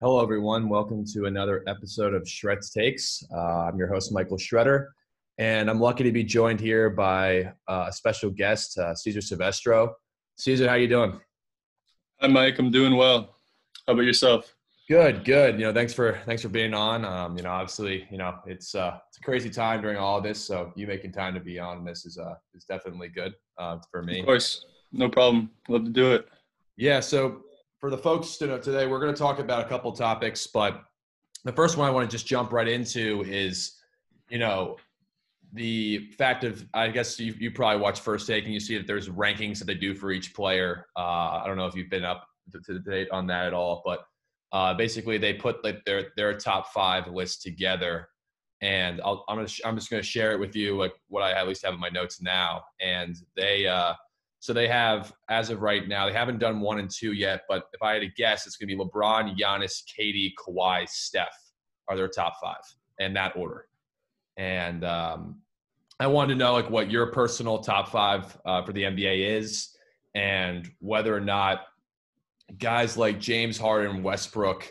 Hello, everyone. Welcome to another episode of Shreds Takes. Uh, I'm your host, Michael Shredder, and I'm lucky to be joined here by uh, a special guest, uh, Cesar Silvestro. Cesar, how you doing? Hi, Mike. I'm doing well. How about yourself? Good, good. You know, thanks for thanks for being on. Um, you know, obviously, you know, it's uh, it's a crazy time during all of this, so you making time to be on this is uh is definitely good uh, for me. Of course, no problem. Love to do it. Yeah. So for the folks to know today, we're going to talk about a couple topics, but the first one I want to just jump right into is, you know, the fact of I guess you, you probably watch First Take and you see that there's rankings that they do for each player. Uh, I don't know if you've been up to, to date on that at all, but uh, basically they put like their their top five list together, and I'll, I'm gonna sh- I'm just gonna share it with you like what I at least have in my notes now, and they uh, so they have, as of right now, they haven't done one and two yet. But if I had to guess, it's going to be LeBron, Giannis, KD, Kawhi, Steph are their top five in that order. And um, I wanted to know like what your personal top five uh, for the NBA is, and whether or not guys like James Harden, Westbrook,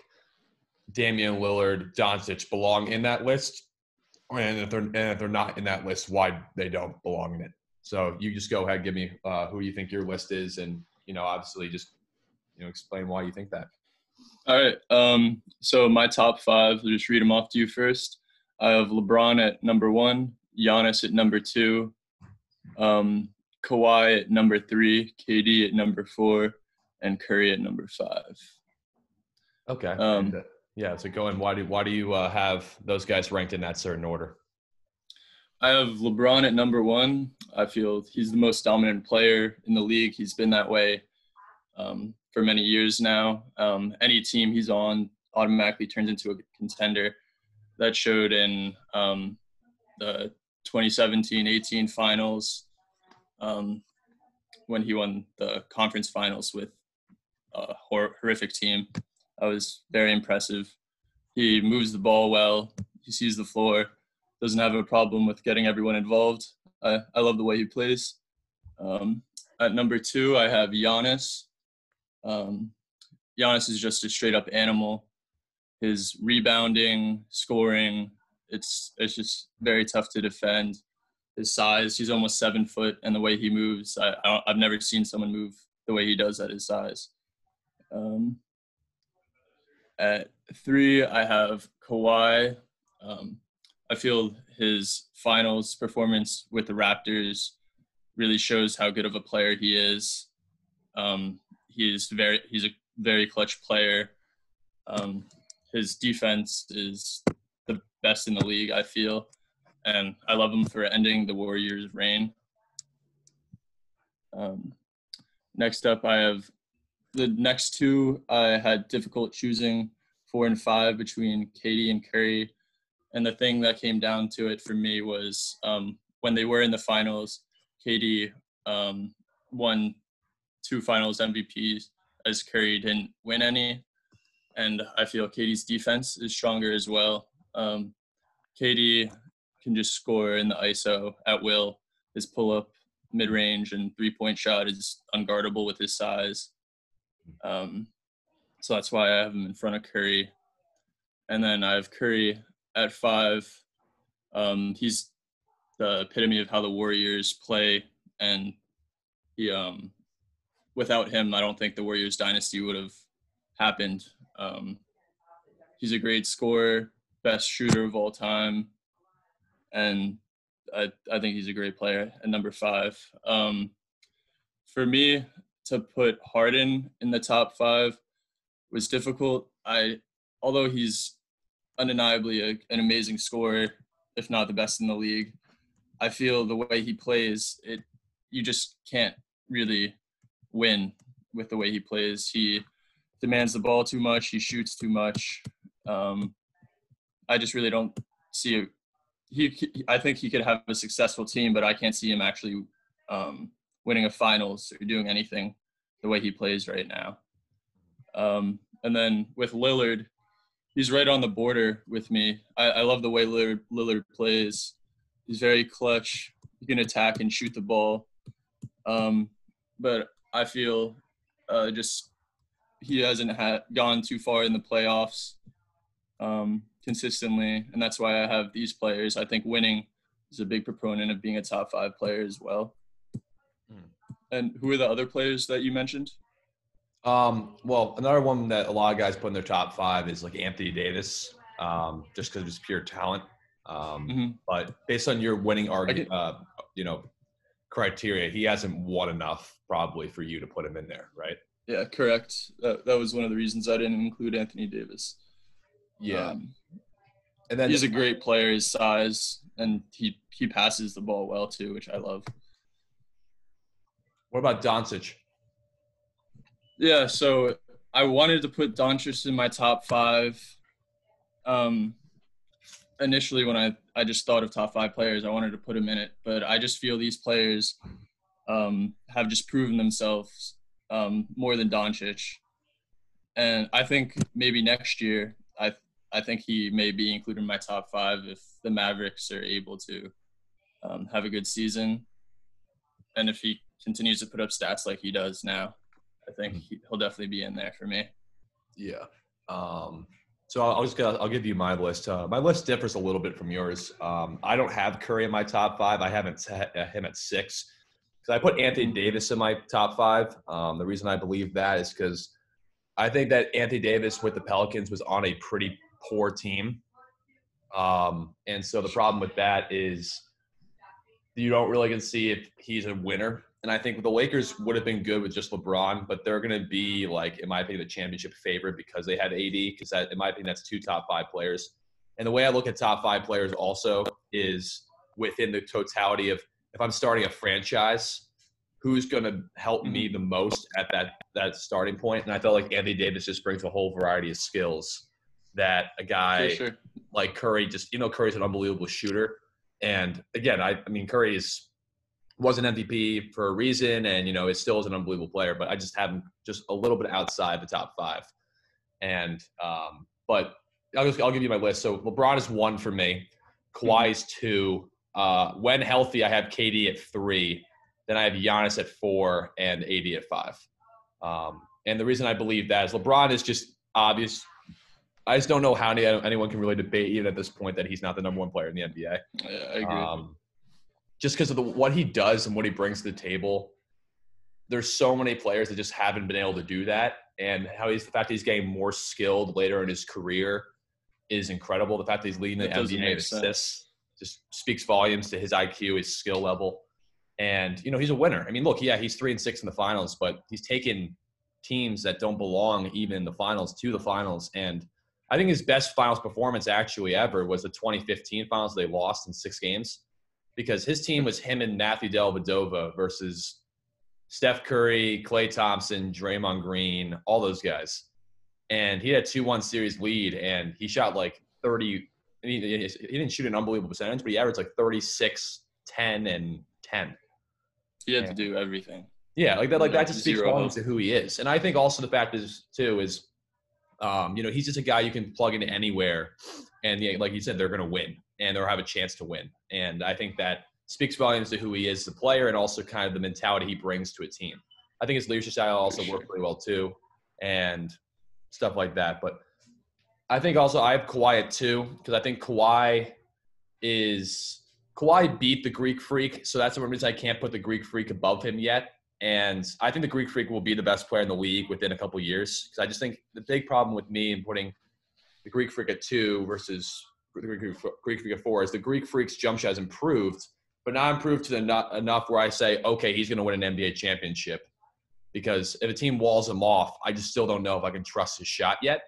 Damian Lillard, Doncic belong in that list, and if they're and if they're not in that list, why they don't belong in it. So you just go ahead, give me uh, who you think your list is, and you know, obviously, just you know, explain why you think that. All right. Um, so my top five, I'll just read them off to you first. I have LeBron at number one, Giannis at number two, um, Kawhi at number three, KD at number four, and Curry at number five. Okay. Um, and, uh, yeah. So going, why do why do you uh, have those guys ranked in that certain order? I have LeBron at number one. I feel he's the most dominant player in the league. He's been that way um, for many years now. Um, any team he's on automatically turns into a contender. That showed in um, the 2017-18 finals um, when he won the conference finals with a hor- horrific team. That was very impressive. He moves the ball well. He sees the floor doesn't have a problem with getting everyone involved. I, I love the way he plays. Um, at number two, I have Giannis. Um, Giannis is just a straight up animal. His rebounding, scoring, it's it's just very tough to defend. His size, he's almost seven foot, and the way he moves, I, I have never seen someone move the way he does at his size. Um, at three, I have Kawhi. Um, I feel his finals performance with the Raptors really shows how good of a player he is. Um, he is very he's a very clutch player. Um, his defense is the best in the league, I feel, and I love him for ending the Warriors' reign. Um, next up, I have the next two. I had difficult choosing four and five between KD and Curry. And the thing that came down to it for me was um, when they were in the finals, KD um, won two finals MVPs as Curry didn't win any. And I feel KD's defense is stronger as well. Um, KD can just score in the ISO at will. His pull up, mid range, and three point shot is unguardable with his size. Um, so that's why I have him in front of Curry. And then I have Curry at five. Um, he's the epitome of how the Warriors play, and he, um, without him, I don't think the Warriors dynasty would have happened. Um, he's a great scorer, best shooter of all time, and I, I think he's a great player at number five. Um, for me to put Harden in the top five was difficult. I, although he's undeniably a, an amazing scorer, if not the best in the league. I feel the way he plays, it you just can't really win with the way he plays. He demands the ball too much. He shoots too much. Um, I just really don't see it. He, I think he could have a successful team, but I can't see him actually um, winning a finals or doing anything the way he plays right now. Um, and then with Lillard, he's right on the border with me. I, I love the way Lillard, Lillard plays. He's very clutch. He can attack and shoot the ball. Um, but I feel uh, just he hasn't had gone too far in the playoffs um, consistently, and that's why I have these players. I think winning is a big proponent of being a top five player as well. Hmm. And who are the other players that you mentioned? Um, well, another one that a lot of guys put in their top five is like Anthony Davis, um, just because of his pure talent. Um, mm-hmm. But based on your winning argument, uh, you know, criteria, he hasn't won enough probably for you to put him in there, right? Yeah, correct. That, that was one of the reasons I didn't include Anthony Davis. Yeah. Um, and then he's a great player, his size, and he he passes the ball well too, which I love. What about Doncic? Yeah, so I wanted to put Doncic in my top five. Um, initially, when I I just thought of top five players, I wanted to put him in it, but I just feel these players um, have just proven themselves um, more than Doncic, and I think maybe next year I I think he may be included in my top five if the Mavericks are able to um, have a good season, and if he continues to put up stats like he does now, I think mm-hmm. he, will definitely be in there for me. Yeah. Um, so I'll, just I'll give you my list. Uh, my list differs a little bit from yours. Um, I don't have Curry in my top five. I haven't set him at six because I put Anthony Davis in my top five. Um, the reason I believe that is because I think that Anthony Davis with the Pelicans was on a pretty poor team. Um, and so the problem with that is you don't really can see if he's a winner. And I think the Lakers would have been good with just LeBron, but they're going to be like, in my opinion, the championship favorite because they had AD. Because that, in my opinion, that's two top five players. And the way I look at top five players also is within the totality of if I'm starting a franchise, who's going to help me mm-hmm. the most at that that starting point. And I felt like Anthony Davis just brings a whole variety of skills that a guy sure. like Curry just you know Curry's an unbelievable shooter. And again, I, I mean Curry is was an MVP for a reason, and you know it still is an unbelievable player. But I just have him just a little bit outside the top five. And um, but I'll just I'll give you my list. So LeBron is one for me. Kawhi is two. Uh, when healthy, I have KD at three. Then I have Giannis at four and AD at five. Um, and the reason I believe that is LeBron is just obvious I just don't know how any, anyone can really debate even at this point that he's not the number one player in the NBA. Yeah, I agree. Um, just because of the, what he does and what he brings to the table, there's so many players that just haven't been able to do that. And how he's the fact that he's getting more skilled later in his career is incredible. The fact that he's leading the NBA in assists just speaks volumes to his IQ, his skill level. And, you know, he's a winner. I mean, look, yeah, he's three and six in the finals, but he's taken teams that don't belong even in the finals to the finals. And I think his best finals performance actually ever was the 2015 finals. They lost in six games because his team was him and Matthew Dellavedova versus Steph Curry, Klay Thompson, Draymond Green, all those guys. And he had a 2 1 series lead and he shot like 30. He, he didn't shoot an unbelievable percentage, but he averaged like 36, 10, and 10. He had and, to do everything. Yeah, like that. Like that just speaks volumes to who he is. And I think also the fact is too is um, you know, he's just a guy you can plug into anywhere, and yeah, like you said, they're going to win and they'll have a chance to win. And I think that speaks volumes to who he is as a player and also kind of the mentality he brings to a team. I think his leadership style also works really well too, and stuff like that. But I think also I have Kawhi at two because I think Kawhi is Kawhi beat the Greek Freak, so that's the reason I can't put the Greek Freak above him yet. And I think the Greek Freak will be the best player in the league within a couple years. Because I just think the big problem with me in putting the Greek Freak at two versus the Greek, Greek Freak at four is the Greek Freak's jump shot has improved, but not improved to the not, enough where I say, okay, he's going to win an NBA championship. Because if a team walls him off, I just still don't know if I can trust his shot yet.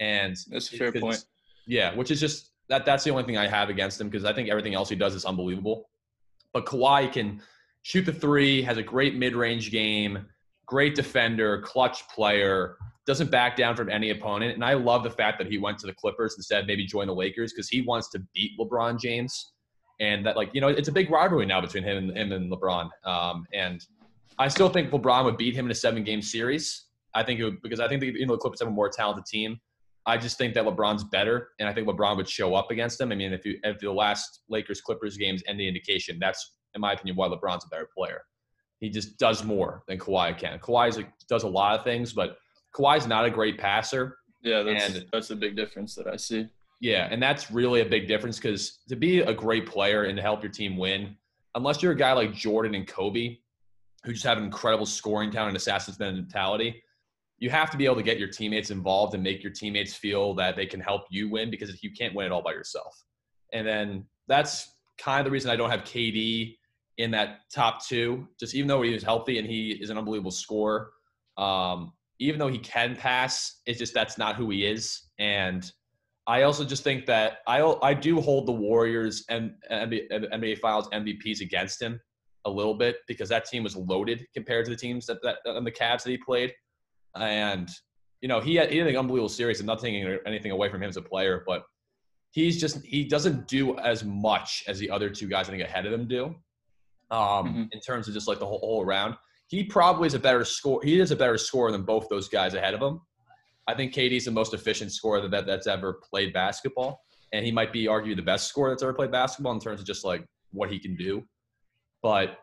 And that's a fair point. Yeah, which is just that. That's the only thing I have against him because I think everything else he does is unbelievable. But Kawhi can shoot the three, has a great mid-range game, great defender, clutch player, doesn't back down from any opponent. And I love the fact that he went to the Clippers instead maybe join the Lakers because he wants to beat LeBron James. And that, like, you know, it's a big rivalry now between him and him and LeBron. Um, and I still think LeBron would beat him in a seven-game series. I think it would because I think the, you know the Clippers have a more talented team. I just think that LeBron's better, and I think LeBron would show up against them. I mean, if you if the last Lakers Clippers games any indication, that's in my opinion why LeBron's a better player. He just does more than Kawhi can. Kawhi does a lot of things, but Kawhi's not a great passer. Yeah, that's and, that's a big difference that I see. Yeah, and that's really a big difference because to be a great player and to help your team win, unless you're a guy like Jordan and Kobe, who just have an incredible scoring talent and assassin's mentality, you have to be able to get your teammates involved and make your teammates feel that they can help you win because you can't win it all by yourself. And then that's kind of the reason I don't have KD in that top two. Just even though he is healthy and he is an unbelievable scorer, um, even though he can pass, it's just that's not who he is. And I also just think that I I do hold the Warriors and NBA, NBA Finals MVPs against him a little bit because that team was loaded compared to the teams that, that and the Cavs that he played. And you know he had he had an unbelievable series and not taking anything away from him as a player, but he's just he doesn't do as much as the other two guys I think ahead of him do. Um, mm-hmm. in terms of just like the whole, whole around. He probably is a better score. He is a better scorer than both those guys ahead of him. I think KD's the most efficient scorer that, that's ever played basketball, and he might be arguably the best scorer that's ever played basketball in terms of just like what he can do. But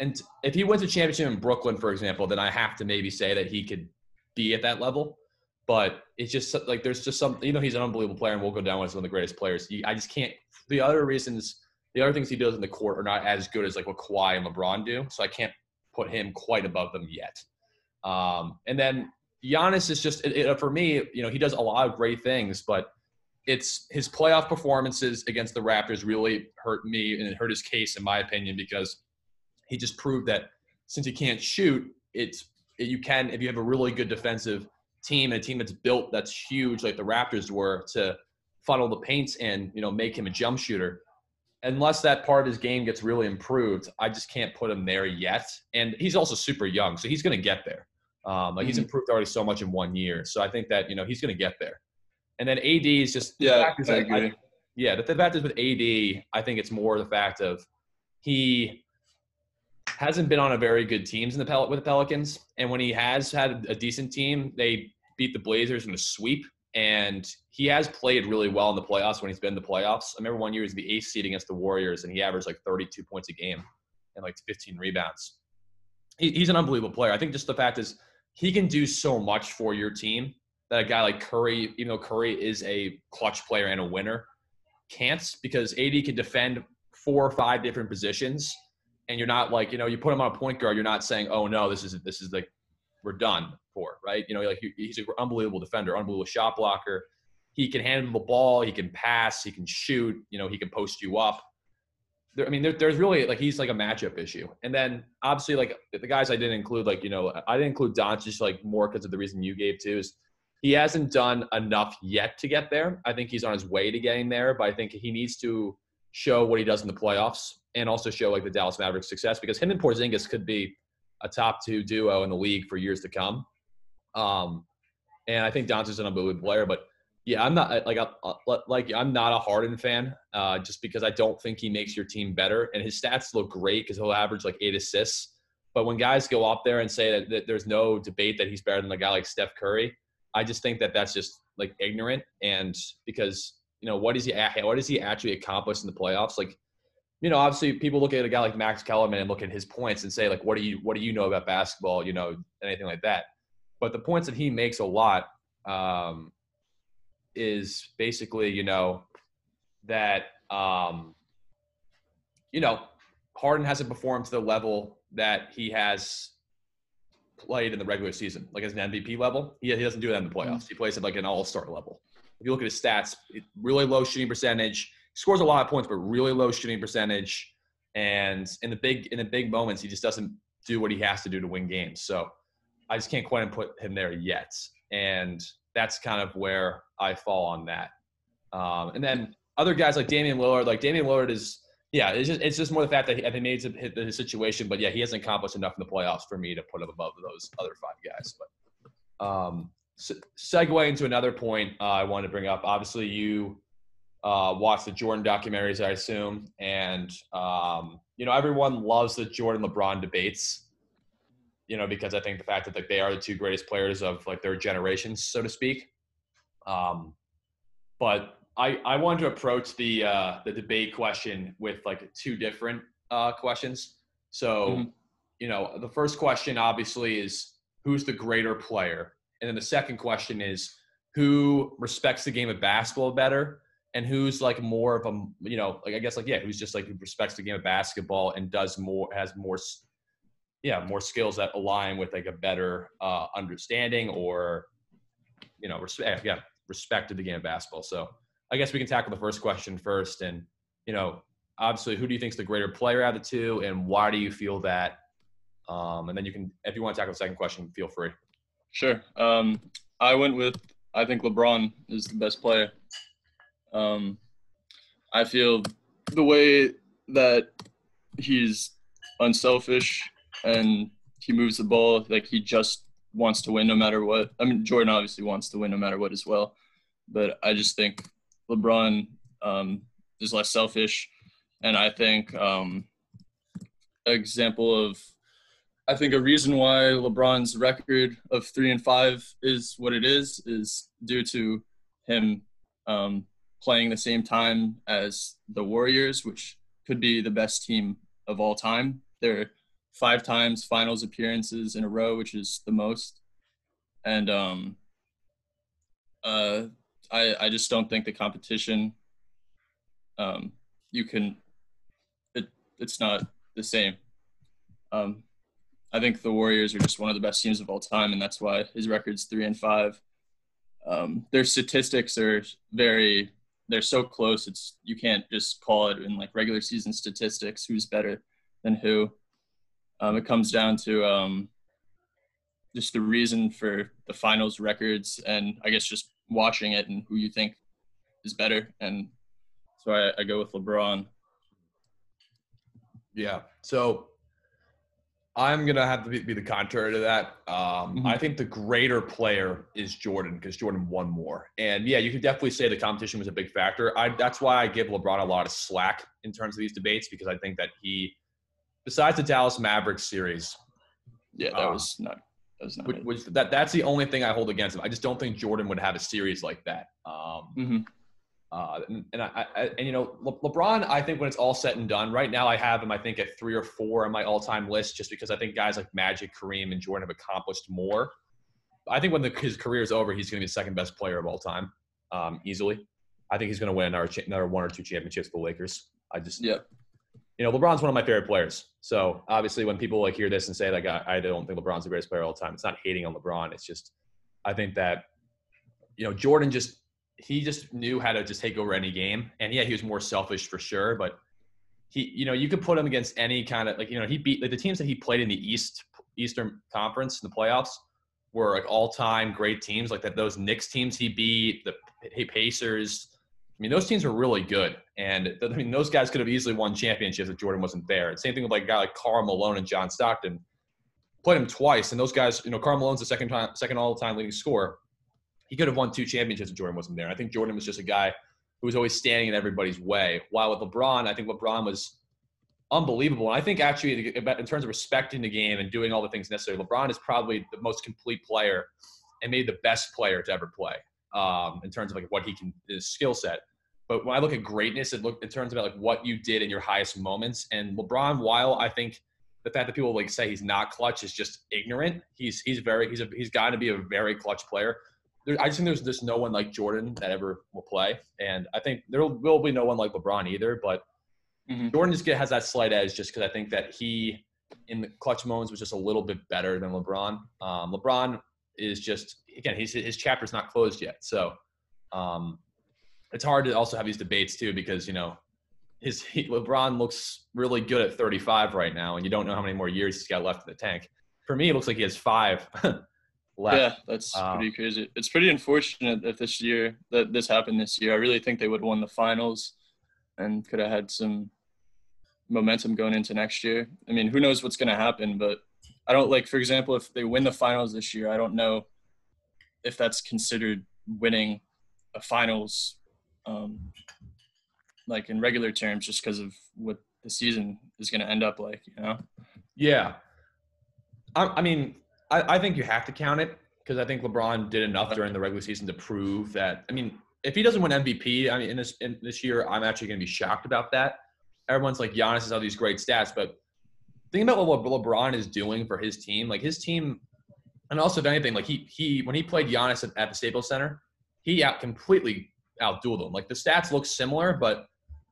and if he wins a championship in Brooklyn, for example, then I have to maybe say that he could be at that level. But it's just like there's just some, you know, he's an unbelievable player and we'll go down as one of the greatest players. I just can't. The other reasons, the other things he does in the court are not as good as like what Kawhi and LeBron do. So I can't put him quite above them yet. Um, and then Giannis is just it, it, for me, you know, he does a lot of great things, but it's his playoff performances against the Raptors really hurt me and it hurt his case in my opinion because he just proved that since he can't shoot, it's you can if you have a really good defensive team and a team that's built that's huge like the Raptors were to funnel the paints and you know make him a jump shooter. Unless that part of his game gets really improved, I just can't put him there yet. And he's also super young, so he's going to get there. Um, like mm-hmm. he's improved already so much in one year, so I think that you know he's going to get there. And then AD is just yeah, I agree. I, yeah, the, the fact is with AD, I think it's more the fact of he hasn't been on a very good teams in the Pel- with the Pelicans, and when he has had a decent team, they beat the Blazers in a sweep. And he has played really well in the playoffs when he's been in the playoffs. I remember one year he was the eighth seed against the Warriors, and he averaged like 32 points a game and like 15 rebounds. He, he's an unbelievable player. I think just the fact is he can do so much for your team that a guy like Curry, even though Curry is a clutch player and a winner, can't because AD can defend four or five different positions and you're not like you know you put him on a point guard you're not saying oh no this is this is like we're done for right? You know like he's an unbelievable defender unbelievable shot blocker. He can handle the ball he can pass he can shoot you know he can post you up. There, I mean, there, there's really like he's like a matchup issue, and then obviously like the guys I didn't include, like you know, I didn't include Doncic like more because of the reason you gave too is he hasn't done enough yet to get there. I think he's on his way to getting there, but I think he needs to show what he does in the playoffs and also show like the Dallas Mavericks success because him and Porzingis could be a top two duo in the league for years to come. Um, and I think Doncic's an unbelievable player, but yeah, I'm not like I, like I'm not a Harden fan, uh, just because I don't think he makes your team better. And his stats look great because he'll average like eight assists. But when guys go up there and say that, that there's no debate that he's better than a guy like Steph Curry, I just think that that's just like ignorant. And because you know what is he what he actually accomplish in the playoffs? Like you know, obviously people look at a guy like Max Kellerman and look at his points and say like, what do you what do you know about basketball? You know, anything like that. But the points that he makes a lot um, is basically, you know, that um, you know, Harden hasn't performed to the level that he has played in the regular season, like as an MVP level. He, he doesn't do that in the playoffs. Mm-hmm. He plays at like an all star level. If you look at his stats, really low shooting percentage scores a lot of points, but really low shooting percentage. And in the big in the big moments, he just doesn't do what he has to do to win games. So I just can't quite put him there yet. And that's kind of where I fall on that. Um, and then other guys like Damian Lillard, like Damian Lillard is yeah, it's just it's just more the fact that he, it's hit the situation, but yeah, he hasn't accomplished enough in the playoffs for me to put him above those other five guys. But um, segue into another point uh, I wanted to bring up. Obviously, you uh, watched the Jordan documentaries, I assume, and um, you know everyone loves the Jordan LeBron debates. You know, because I think the fact that like they are the two greatest players of like their generations, so to speak. Um, but I, I wanted to approach the uh, the debate question with like two different uh, questions. So, mm-hmm. you know, the first question obviously is who's the greater player, and then the second question is who respects the game of basketball better, and who's like more of a you know like I guess like yeah who's just like who respects the game of basketball and does more has more yeah more skills that align with like a better uh, understanding or you know respect yeah respect to the game of basketball. So I guess we can tackle the first question first. And, you know, obviously, who do you think is the greater player out of the two, and why do you feel that? Um, and then you can, if you want to tackle the second question, feel free. Sure. Um, I went with, I think LeBron is the best player. Um, I feel the way that he's unselfish and he moves the ball like he just wants to win no matter what. I mean, Jordan obviously wants to win no matter what as well, but I just think LeBron um, is less selfish, and I think um, example of I think a reason why LeBron's record of three and five is what it is is due to him um, playing the same time as the Warriors, which could be the best team of all time. They're five times finals appearances in a row, which is the most. And um, uh, I, I just don't think the competition um, you can it, it's not the same. Um, I think the Warriors are just one of the best teams of all time, and that's why his record's three and five. Um, their statistics are very they're so close. It's you can't just call it in like regular season statistics who's better than who. Um, it comes down to um, just the reason for the finals records, and I guess just watching it and who you think is better. And so I, I go with LeBron. Yeah. So I'm gonna have to be, be the contrary to that. Um, mm-hmm. I think the greater player is Jordan because Jordan won more, and yeah, you could definitely say the competition was a big factor. I, that's why I give LeBron a lot of slack in terms of these debates because I think that he, besides the Dallas Mavericks series, yeah, that um, was not which, which, that that's the only thing I hold against him. I just don't think Jordan would have a series like that. Um, mm-hmm. Uh, and, and I, I, and you know Le- LeBron, I think when it's all said and done, right now I have him I think at three or four on my all-time list, just because I think guys like Magic, Kareem, and Jordan have accomplished more. I think when the, his career is over, he's going to be the second best player of all time, um, easily. I think he's going to win another, another one or two championships for the Lakers. I just yeah you know, LeBron's one of my favorite players. So obviously, when people like hear this and say like I, I don't think LeBron's the greatest player of all time, it's not hating on LeBron. It's just I think that you know Jordan just he just knew how to just take over any game, and yeah, he was more selfish for sure, but he you know you could put him against any kind of like you know he beat like the teams that he played in the East Eastern Conference in the playoffs were like all time great teams like that those Knicks teams he beat the Pacers I mean, those teams were really good, and I mean, those guys could have easily won championships if Jordan wasn't there. same thing with like a guy like Karl Malone and John Stockton. Played him twice, and those guys, you know, Karl Malone's the second time, second all-time leading scorer. He could have won two championships if Jordan wasn't there. I think Jordan was just a guy who was always standing in everybody's way. While with LeBron, I think LeBron was unbelievable. And I think actually, in terms of respecting the game and doing all the things necessary, LeBron is probably the most complete player and maybe the best player to ever play um, in terms of like what he can, his skill set. But when I look at greatness, it look in terms of like what you did in your highest moments. And LeBron, while I think the fact that people like say he's not clutch is just ignorant. He's he's very he's a, he's got to be a very clutch player. There, I just think there's just no one like Jordan that ever will play, and I think there will be no one like LeBron either. But mm-hmm. Jordan just get, has that slight edge just because I think that he in the clutch moments was just a little bit better than LeBron. Um, LeBron is just again his his chapter's not closed yet, so um, it's hard to also have these debates too because you know his he, LeBron looks really good at 35 right now, and you don't know how many more years he's got left in the tank. For me, it looks like he has five left. Yeah, that's um, pretty crazy. It's pretty unfortunate that this year that this happened this year. I really think they would have won the finals and could have had some momentum going into next year. I mean, who knows what's going to happen, but I don't like, for example, if they win the finals this year, I don't know if that's considered winning a finals, um, like in regular terms, just because of what the season is going to end up like, you know? Yeah. I, I mean, I, I think you have to count it because I think LeBron did enough during the regular season to prove that. I mean, if he doesn't win MVP, I mean, in this in this year, I'm actually going to be shocked about that. Everyone's like, Giannis has all these great stats, but think about what LeBron is doing for his team. Like his team, and also if anything, like he he when he played Giannis at, at the Staples Center, he out completely outdueled him. Like the stats look similar, but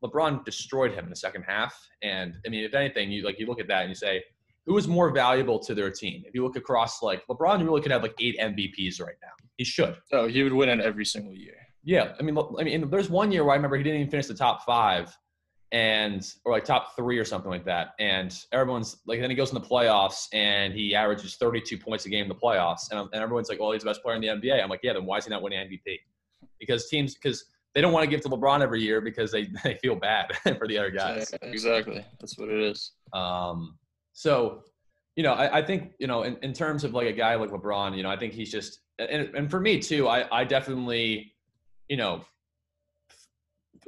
LeBron destroyed him in the second half. And I mean, if anything, you like you look at that and you say, who is more valuable to their team? If you look across, like LeBron really could have like eight MVPs right now. He should. Oh, he would win it every single year. Yeah, I mean, I mean, there's one year where I remember he didn't even finish the top five, and or like top three or something like that. And everyone's like, then he goes in the playoffs and he averages 32 points a game in the playoffs, and, and everyone's like, well, he's the best player in the NBA. I'm like, yeah, then why is he not winning MVP? Because teams, because they don't want to give to LeBron every year because they, they feel bad for the other guys. Exactly, that's what it is. Um, so, you know, I, I think, you know, in, in terms of like a guy like LeBron, you know, I think he's just, and, and for me too, I, I definitely, you know,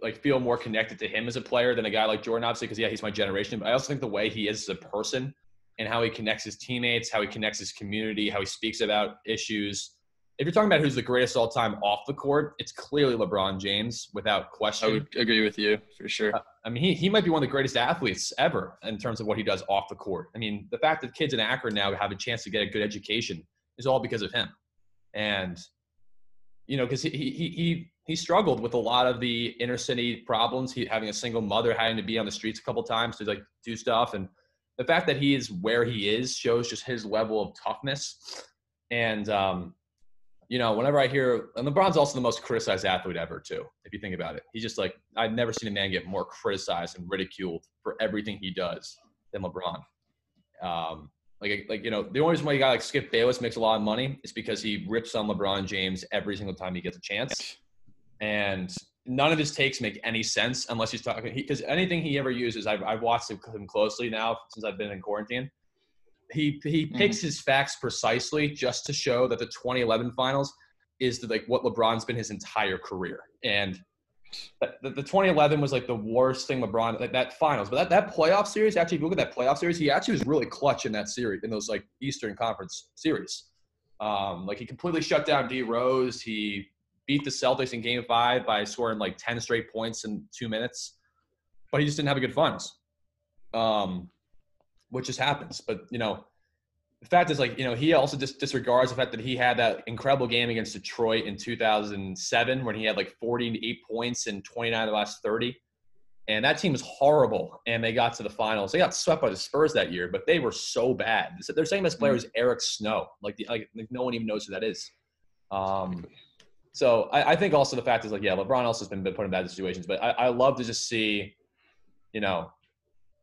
like feel more connected to him as a player than a guy like Jordan, obviously, because yeah, he's my generation. But I also think the way he is as a person and how he connects his teammates, how he connects his community, how he speaks about issues. If you're talking about who's the greatest all time off the court, it's clearly LeBron James without question. I would agree with you for sure. I mean, he, he might be one of the greatest athletes ever in terms of what he does off the court. I mean, the fact that kids in Akron now have a chance to get a good education is all because of him. And, you know, because he, he, he, he struggled with a lot of the inner city problems. He having a single mother, having to be on the streets a couple times to like do stuff. And the fact that he is where he is shows just his level of toughness. And, um, you know, whenever I hear, and LeBron's also the most criticized athlete ever, too, if you think about it. He's just like, I've never seen a man get more criticized and ridiculed for everything he does than LeBron. Um, like, like you know, the only reason why you got like Skip Bayless makes a lot of money is because he rips on LeBron James every single time he gets a chance. And none of his takes make any sense unless he's talking, because anything he ever uses, I've, I've watched him closely now since I've been in quarantine he he picks mm-hmm. his facts precisely just to show that the 2011 finals is the, like what LeBron's been his entire career. And the, the 2011 was like the worst thing LeBron like that finals, but that, that playoff series actually, if you look at that playoff series, he actually was really clutch in that series in those like Eastern Conference series. Um, like he completely shut down D Rose. He beat the Celtics in Game Five by scoring like 10 straight points in two minutes, but he just didn't have a good finals. Um, which just happens. But you know, the fact is, like you know, he also just disregards the fact that he had that incredible game against Detroit in 2007 when he had like 48 points in 29 of the last 30. And that team was horrible, and they got to the finals. They got swept by the Spurs that year, but they were so bad. Their second best player is Eric Snow. Like, the, like, like, no one even knows who that is. Um, so I, I, think also the fact is like, yeah, LeBron also has been put in bad situations, but I, I love to just see, you know,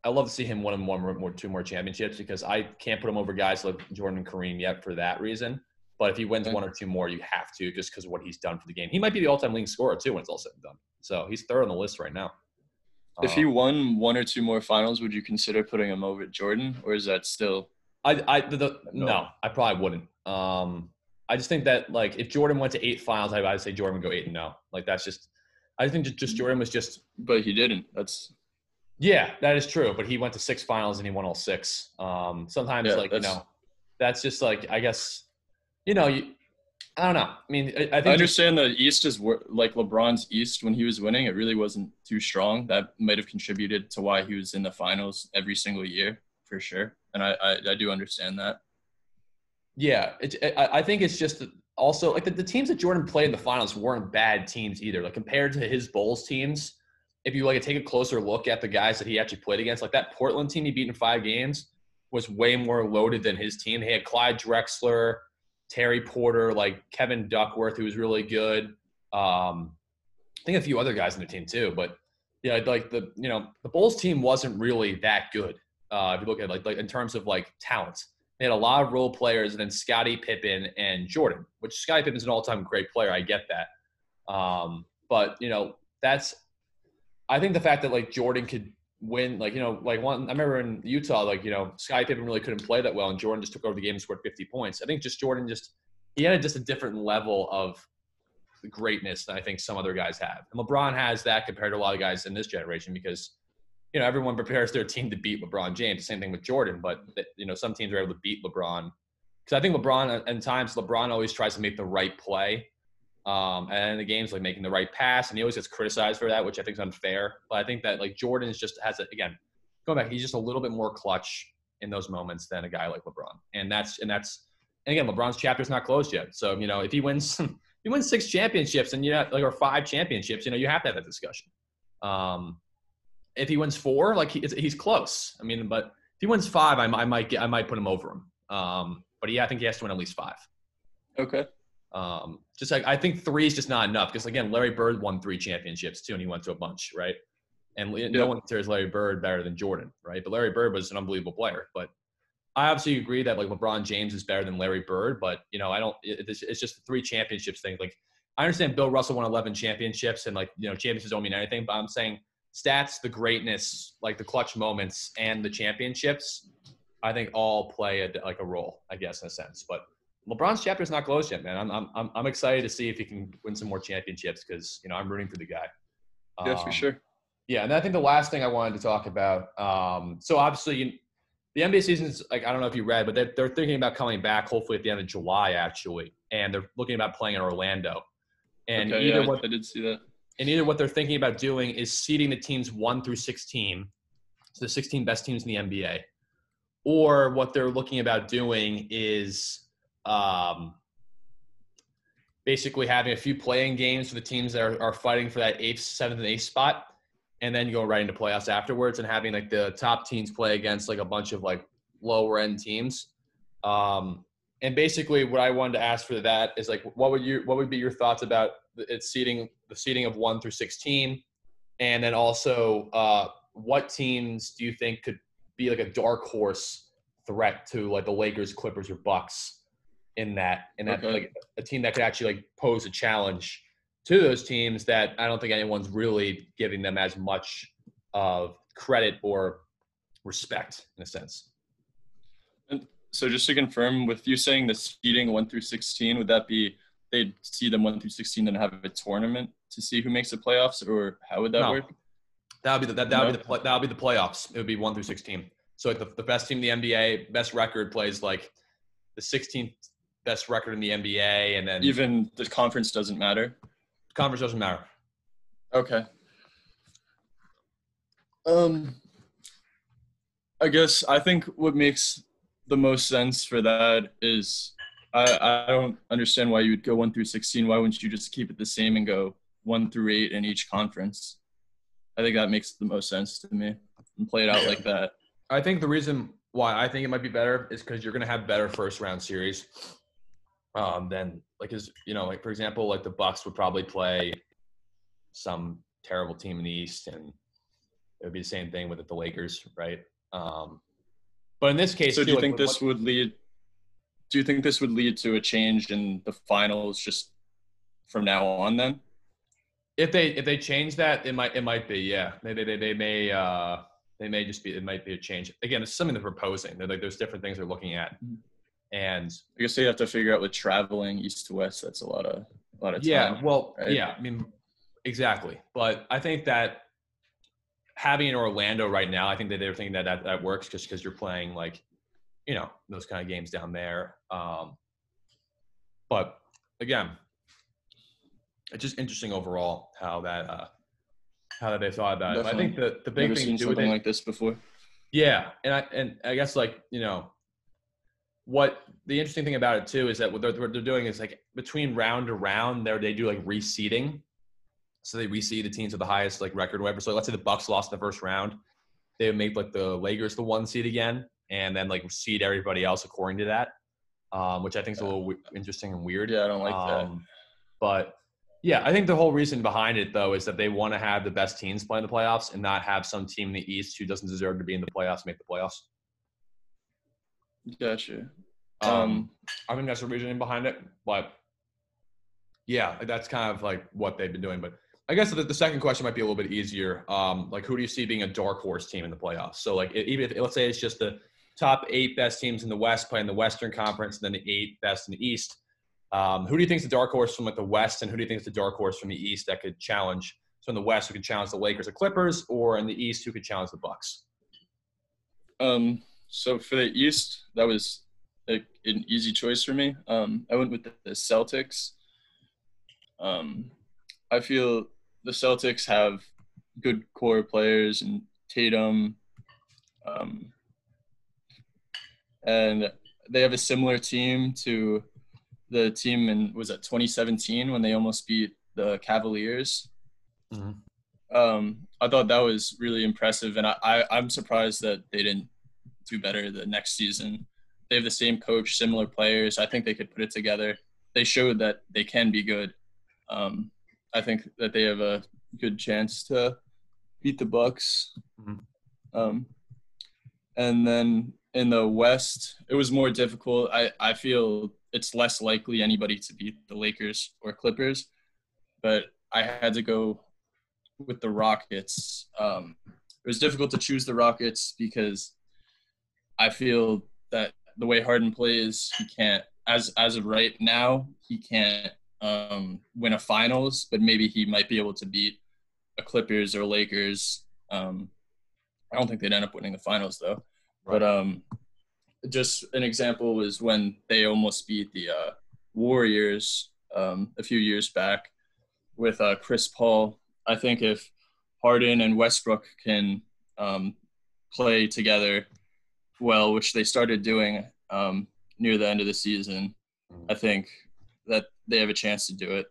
I love to see him win one more, two more championships because I can't put him over guys like Jordan and Kareem yet for that reason. But if he wins one or two more, you have to just because of what he's done for the game. He might be the all-time leading scorer too when it's all said and done. So he's third on the list right now. If he um, won one or two more finals, would you consider putting him over Jordan, or is that still? I, I, the, the, no. no, I probably wouldn't. Um, I just think that like if Jordan went to eight finals, I would say Jordan would go eight and no. Like that's just, I think just, just Jordan was just. But he didn't. That's yeah, that is true. But he went to six finals and he won all six. Um, sometimes, yeah, like you know, that's just like I guess, you know, you, I don't know. I mean, I, I think I understand the East is like LeBron's East when he was winning. It really wasn't too strong. That might have contributed to why he was in the finals every single year for sure. And I I, I do understand that. Yeah, it, it, I think it's just also like the, the teams that Jordan played in the finals weren't bad teams either. Like compared to his Bulls teams, if you like take a closer look at the guys that he actually played against, like that Portland team he beat in five games was way more loaded than his team. They had Clyde Drexler, Terry Porter, like Kevin Duckworth, who was really good. Um, I think a few other guys in the team too, but yeah, like the you know the Bulls team wasn't really that good. Uh, if you look at like like in terms of like talent, they had a lot of role players, and then Scottie Pippen and Jordan, which Scottie Pippen's an all-time great player. I get that, um, but you know that's I think the fact that like Jordan could win, like you know, like one. I remember in Utah, like you know, Scottie Pippen really couldn't play that well, and Jordan just took over the game and scored 50 points. I think just Jordan just he had just a different level of greatness than I think some other guys have. And LeBron has that compared to a lot of guys in this generation because you know everyone prepares their team to beat LeBron James. Same thing with Jordan, but you know some teams are able to beat LeBron because I think LeBron uh, at times LeBron always tries to make the right play. Um, and the games like making the right pass, and he always gets criticized for that, which I think is unfair. But I think that like Jordan just has a, again going back, he's just a little bit more clutch in those moments than a guy like LeBron, and that's and that's and again LeBron's chapter is not closed yet. So you know if he wins he wins six championships and you know like or five championships, you know you have to have that discussion. Um, if he wins four, like he, he's close. I mean, but if he wins five, I, I might get I might put him over him. Um, but yeah, I think he has to win at least five. Okay. Um, just like I think three is just not enough because again, Larry Bird won three championships too, and he went to a bunch, right? And yeah. no one considers Larry Bird better than Jordan, right? But Larry Bird was an unbelievable player. But I obviously agree that like LeBron James is better than Larry Bird, but you know I don't. It, it's just the three championships thing. Like I understand Bill Russell won 11 championships, and like you know championships don't mean anything, but I'm saying stats, the greatness, like the clutch moments, and the championships I think all play a, like a role, I guess, in a sense. But LeBron's chapter is not closed yet, man. I'm, I'm, I'm excited to see if he can win some more championships because, you know, I'm rooting for the guy. Yeah, um, for sure. Yeah. And I think the last thing I wanted to talk about, um, so obviously you, the NBA season's like, I don't know if you read, but they're, they're thinking about coming back hopefully at the end of July, actually. And they're looking about playing in Orlando. And okay, either yeah, what, I did see that. And either what they're thinking about doing is seeding the teams one through 16, so the 16 best teams in the NBA or what they're looking about doing is um, basically having a few playing games for the teams that are, are fighting for that eighth, seventh, and eighth spot, and then going right into playoffs afterwards, and having like the top teams play against like a bunch of like lower end teams. Um, and basically, what I wanted to ask for that is like, what would you, what would be your thoughts about its seating, the seating of one through sixteen, and then also, uh, what teams do you think could be like a dark horse threat to like the Lakers, Clippers, or Bucks in that in that okay. like a team that could actually like pose a challenge to those teams that I don't think anyone's really giving them as much of credit or respect in a sense. And so just to confirm, with you saying the seeding one through sixteen, would that be they'd see them one through sixteen and have a tournament to see who makes the playoffs, or how would that no. work? That would be the, that, that would be the that would be the playoffs. It would be one through sixteen. So like the, the best team in the NBA, best record plays like the 16th best record in the NBA, and then even the conference doesn't matter. Conference doesn't matter. Okay. Um, I guess I think what makes the most sense for that is I, I don't understand why you would go one through 16. Why wouldn't you just keep it the same and go one through eight in each conference? I think that makes the most sense to me and play it out like that. I think the reason why I think it might be better is because you're going to have better first round series um, than like is you know like for example like the Bucks would probably play some terrible team in the East and it would be the same thing with the Lakers, right? Um, but in this case, so do you like, think this what, would lead? Do you think this would lead to a change in the finals just from now on? Then, if they if they change that, it might it might be yeah. Maybe they they, they may uh, they may just be it might be a change. Again, it's something they're proposing. They're like there's different things they're looking at, mm-hmm. And I guess they have to figure out with traveling east to west. That's a lot of a lot of time. Yeah, well, right? yeah. I mean, exactly. But I think that having in Orlando right now, I think that they're thinking that that, that works just because you're playing like, you know, those kind of games down there. Um, but again, it's just interesting overall how that uh, how they thought about Definitely. it. I think the the big Never thing seen something it, like this before. Yeah, and I and I guess like you know, what the interesting thing about it too is that what they're, what they're doing is like between round to round, there they do like reseeding. So they reseed the teams with the highest like record, whatever. So let's say the Bucks lost the first round, they would make like the Lakers the one seed again, and then like seed everybody else according to that, um, which I think is a little w- interesting and weird. Yeah, I don't like um, that. But yeah, I think the whole reason behind it though is that they want to have the best teams play in the playoffs and not have some team in the East who doesn't deserve to be in the playoffs make the playoffs. Gotcha. Um, um I think that's the reasoning behind it, but yeah, that's kind of like what they've been doing. But I guess the, the second question might be a little bit easier. Um, like, who do you see being a dark horse team in the playoffs? So, like, even if let's say it's just the top eight best teams in the West playing the Western Conference, and then the eight best in the East. Um, who do you think is the dark horse from like the West, and who do you think is the dark horse from the East that could challenge? So in the West, who could challenge the Lakers or Clippers, or in the East, who could challenge the Bucks? Um, so for the East, that was a, an easy choice for me. Um, I went with the, the Celtics. Um, I feel the Celtics have good core players and Tatum, um, and they have a similar team to the team in was it 2017 when they almost beat the Cavaliers. Mm-hmm. Um, I thought that was really impressive, and I, I I'm surprised that they didn't do better the next season. They have the same coach, similar players. I think they could put it together. They showed that they can be good. Um, I think that they have a good chance to beat the Bucks. Mm-hmm. Um, and then in the West, it was more difficult. I, I feel it's less likely anybody to beat the Lakers or Clippers, but I had to go with the Rockets. Um, it was difficult to choose the Rockets because I feel that the way Harden plays, he can't as as of right now, he can't um, win a finals, but maybe he might be able to beat a Clippers or Lakers. Um, I don't think they'd end up winning the finals though. Right. But um, just an example was when they almost beat the uh, Warriors um, a few years back with uh, Chris Paul. I think if Harden and Westbrook can um, play together well, which they started doing um, near the end of the season, I think that they have a chance to do it.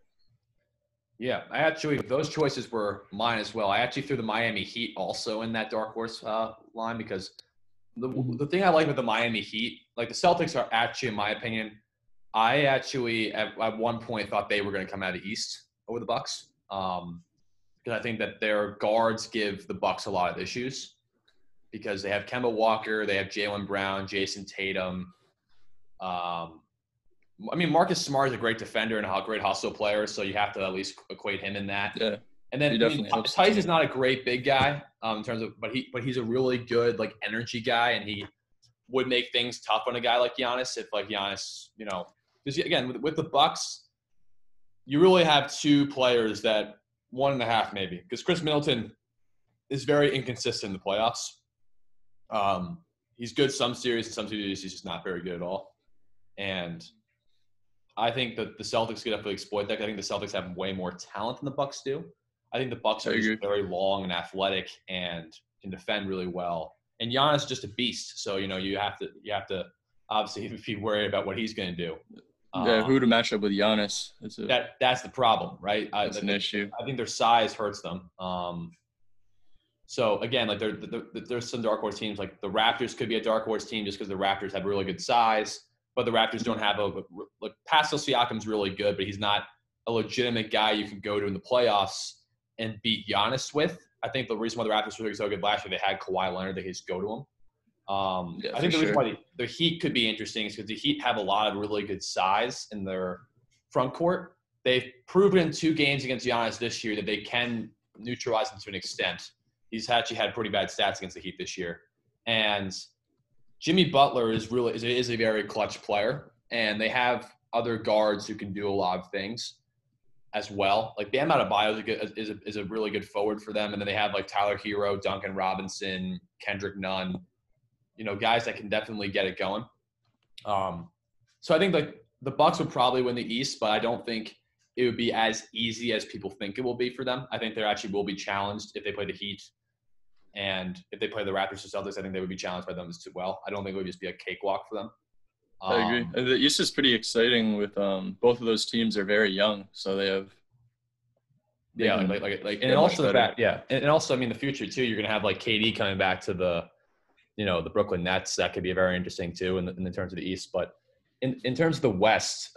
Yeah, I actually those choices were mine as well. I actually threw the Miami Heat also in that dark horse uh, line because the the thing I like with the Miami Heat, like the Celtics are actually, in my opinion, I actually at, at one point thought they were going to come out of East over the Bucks um, because I think that their guards give the Bucks a lot of issues because they have Kemba Walker, they have Jaylen Brown, Jayson Tatum. Um, I mean, Marcus Smart is a great defender and a great hustle player, so you have to at least equate him in that. Yeah. And then I mean, not a great big guy um, in terms of, but he but he's a really good like energy guy, and he would make things tough on a guy like Giannis if like Giannis, you know, because again with, with the Bucks, you really have two players that one and a half maybe because Khris Middleton is very inconsistent in the playoffs. Um, he's good some series and some series he's just not very good at all, and I think that the Celtics could definitely exploit that. I think the Celtics have way more talent than the Bucks do. I think the Bucks are just very long and athletic and can defend really well. And Giannis is just a beast. So you know you have to you have to obviously be worried about what he's going to do. Yeah, um, who to match up with Giannis? That's a, that that's the problem, right? That's I, an issue. I think their size hurts them. Um, so again, like there, there's some dark horse teams. Like the Raptors could be a dark horse team just because the Raptors have really good size but the Raptors don't have a like Pascal Siakam's really good, but he's not a legitimate guy you can go to in the playoffs and beat Giannis with. I think the reason why the Raptors were so good last year, they had Kawhi Leonard, they could just go to him. Um, yeah, I think the reason why the, the, Heat could be interesting is because the Heat have a lot of really good size in their front court. They've proven in two games against Giannis this year that they can neutralize him to an extent. He's actually had pretty bad stats against the Heat this year. And – Jimmy Butler is really is a, is a very clutch player, and they have other guards who can do a lot of things as well. Like Bam Adebayo is a, good, is a, is a really good forward for them, and then they have like Tyler Herro, Duncan Robinson, Kendrick Nunn, you know, guys that can definitely get it going. Um, so I think like the Bucks would probably win the East, but I don't think it would be as easy as people think it will be for them. I think they actually will be challenged if they play the Heat and if they play the Raptors or Celtics, I think they would be challenged by them as well. I don't think it would just be a cakewalk for them. Um, I agree. Um, the East is pretty exciting with um, both of those teams are very young, so they have. They yeah, like like like, and also the fact, yeah, and, and also I mean the future too. You're gonna have like KD coming back to the, you know, the Brooklyn Nets. That could be very interesting too in the, in the terms of the East. But in in terms of the West,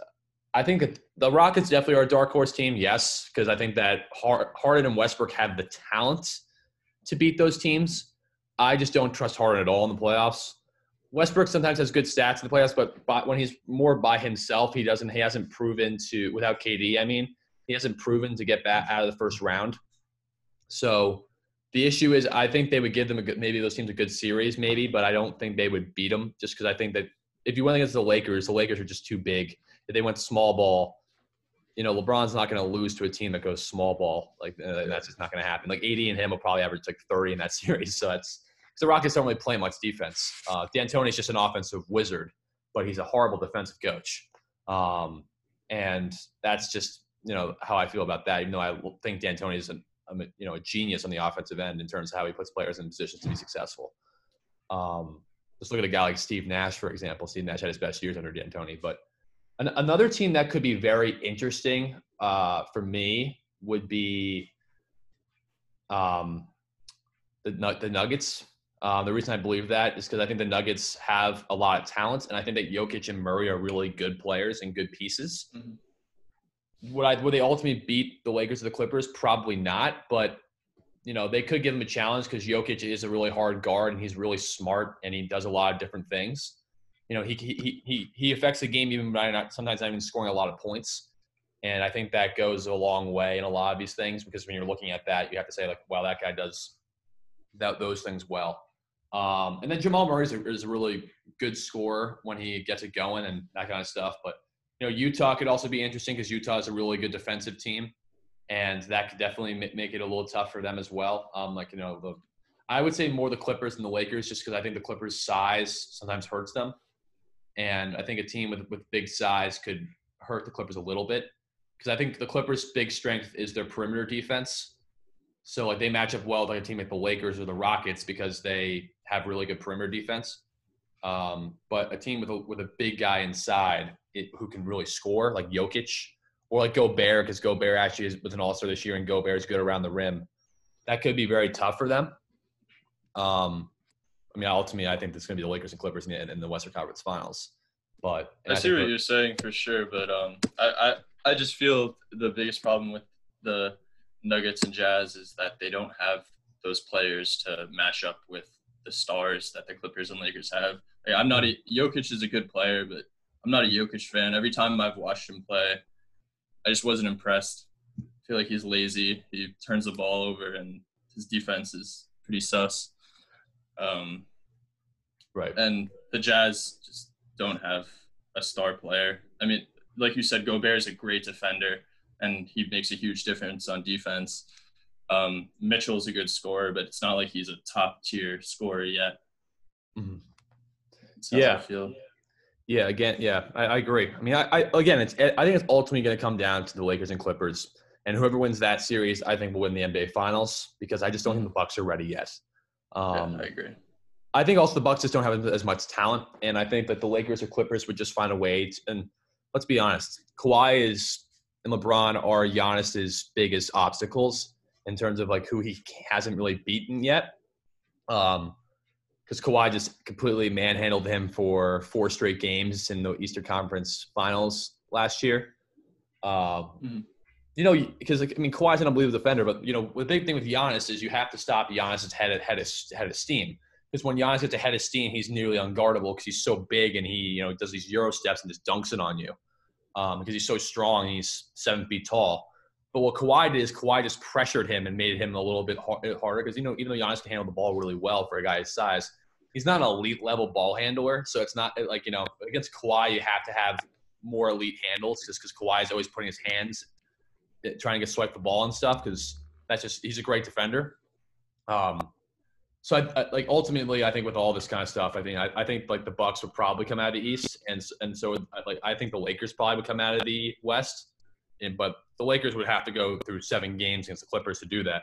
I think the Rockets definitely are a dark horse team. Yes, because I think that Harden and Westbrook have the talent to beat those teams. I just don't trust Harden at all in the playoffs. Westbrook sometimes has good stats in the playoffs, but when he's more by himself, he doesn't. He hasn't proven to without KD. I mean, He hasn't proven to get back out of the first round. So the issue is, I think they would give them a good, maybe those teams a good series, maybe, but I don't think they would beat them just because I think that if you went against the Lakers, the Lakers are just too big. If they went small ball, you know, LeBron's not going to lose to a team that goes small ball. Like uh, that's just not going to happen. Like AD and him will probably average like 30 in that series. So that's because the Rockets don't really play much defense. Uh, D'Antoni's just an offensive wizard, but he's a horrible defensive coach. Um, and that's just you know how I feel about that. Even though I think D'Antoni is an a, you know a genius on the offensive end in terms of how he puts players in positions to be successful. Um, just look at a guy like Steve Nash, for example. Steve Nash had his best years under D'Antoni, but an, another team that could be very interesting uh, for me would be um, the the Nuggets. Um, the reason I believe that is because I think the Nuggets have a lot of talent, and I think that Jokic and Murray are really good players and good pieces. Mm-hmm would I would they ultimately beat the Lakers or the Clippers? Probably not, but you know they could give him a challenge because Jokic is a really hard guard and he's really smart and he does a lot of different things. You know he he he he affects the game even by not sometimes not even scoring a lot of points. And I think that goes a long way in a lot of these things because when you're looking at that, you have to say like, "Wow, that guy does that those things well." Um, and then Jamal Murray is a, is a really good scorer when he gets it going and that kind of stuff. But you know, Utah could also be interesting because Utah is a really good defensive team, and that could definitely make it a little tough for them as well. Um, like you know, the I would say more the Clippers than the Lakers, just because I think the Clippers' size sometimes hurts them, and I think a team with with big size could hurt the Clippers a little bit because I think the Clippers' big strength is their perimeter defense. So like they match up well with like a team like the Lakers or the Rockets because they have really good perimeter defense. Um, but a team with a with a big guy inside it, who can really score, like Jokic, or like Gobert, because Gobert actually is, was an All Star this year, and Gobert is good around the rim. That could be very tough for them. Um, I mean, ultimately, I think it's going to be the Lakers and Clippers in the, in the Western Conference Finals. But I, I see what you're saying for sure, but um, I, I I just feel the biggest problem with the Nuggets and Jazz is that they don't have those players to match up with the stars that the Clippers and Lakers have. Like, I'm not a Jokic is a good player, but I'm not a Jokic fan. Every time I've watched him play, I just wasn't impressed. I feel like he's lazy. He turns the ball over, and his defense is pretty sus. Um, right. And the Jazz just don't have a star player. I mean, like you said, Gobert is a great defender, and he makes a huge difference on defense. Um, Mitchell's a good scorer, but it's not like he's a top tier scorer yet. Mm-hmm. Yeah. I feel. Yeah, again, yeah, I, I agree. I mean, I, I, again, it's I think it's ultimately going to come down to the Lakers and Clippers, and whoever wins that series, I think will win the NBA Finals because I just don't think the Bucks are ready yet. Um, yeah, I agree. I think also the Bucks just don't have as much talent, and I think that the Lakers or Clippers would just find a way. To, and let's be honest, Kawhi is and LeBron are Giannis's biggest obstacles in terms of like who he hasn't really beaten yet. Um, because Kawhi just completely manhandled him for four straight games in the Eastern Conference Finals last year. Um, mm-hmm. You know, because like, I mean, Kawhi's an unbelievable defender, but you know, the big thing with Giannis is you have to stop Giannis's head of, head head of steam. Because when Giannis gets ahead of steam, he's nearly unguardable because he's so big and he you know does these euro steps and just dunks it on you. Um, because he's so strong and he's seven feet tall. But what Kawhi did is Kawhi just pressured him and made him a little bit harder because you know even though Giannis can handle the ball really well for a guy his size, he's not an elite level ball handler. So it's not like, you know, against Kawhi, you have to have more elite handles just because Kawhi is always putting his hands eh, trying to get swipe the ball and stuff because that's just, he's a great defender. Um, so I, I, like ultimately, I think with all this kind of stuff, I think I, I, think like the Bucks would probably come out of the East, and and so like I think the Lakers probably would come out of the West, and but the Lakers would have to go through seven games against the Clippers to do that.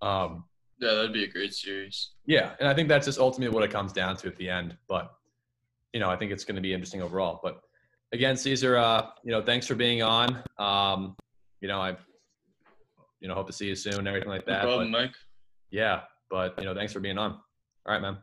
Um, yeah, that'd be a great series. Yeah, and I think that's just ultimately what it comes down to at the end. But you know, I think it's going to be interesting overall. But again, Caesar, uh, you know, thanks for being on. Um, you know, I, you know, hope to see you soon and everything like that. No problem, but, Mike. Yeah, but you know, thanks for being on. All right, man.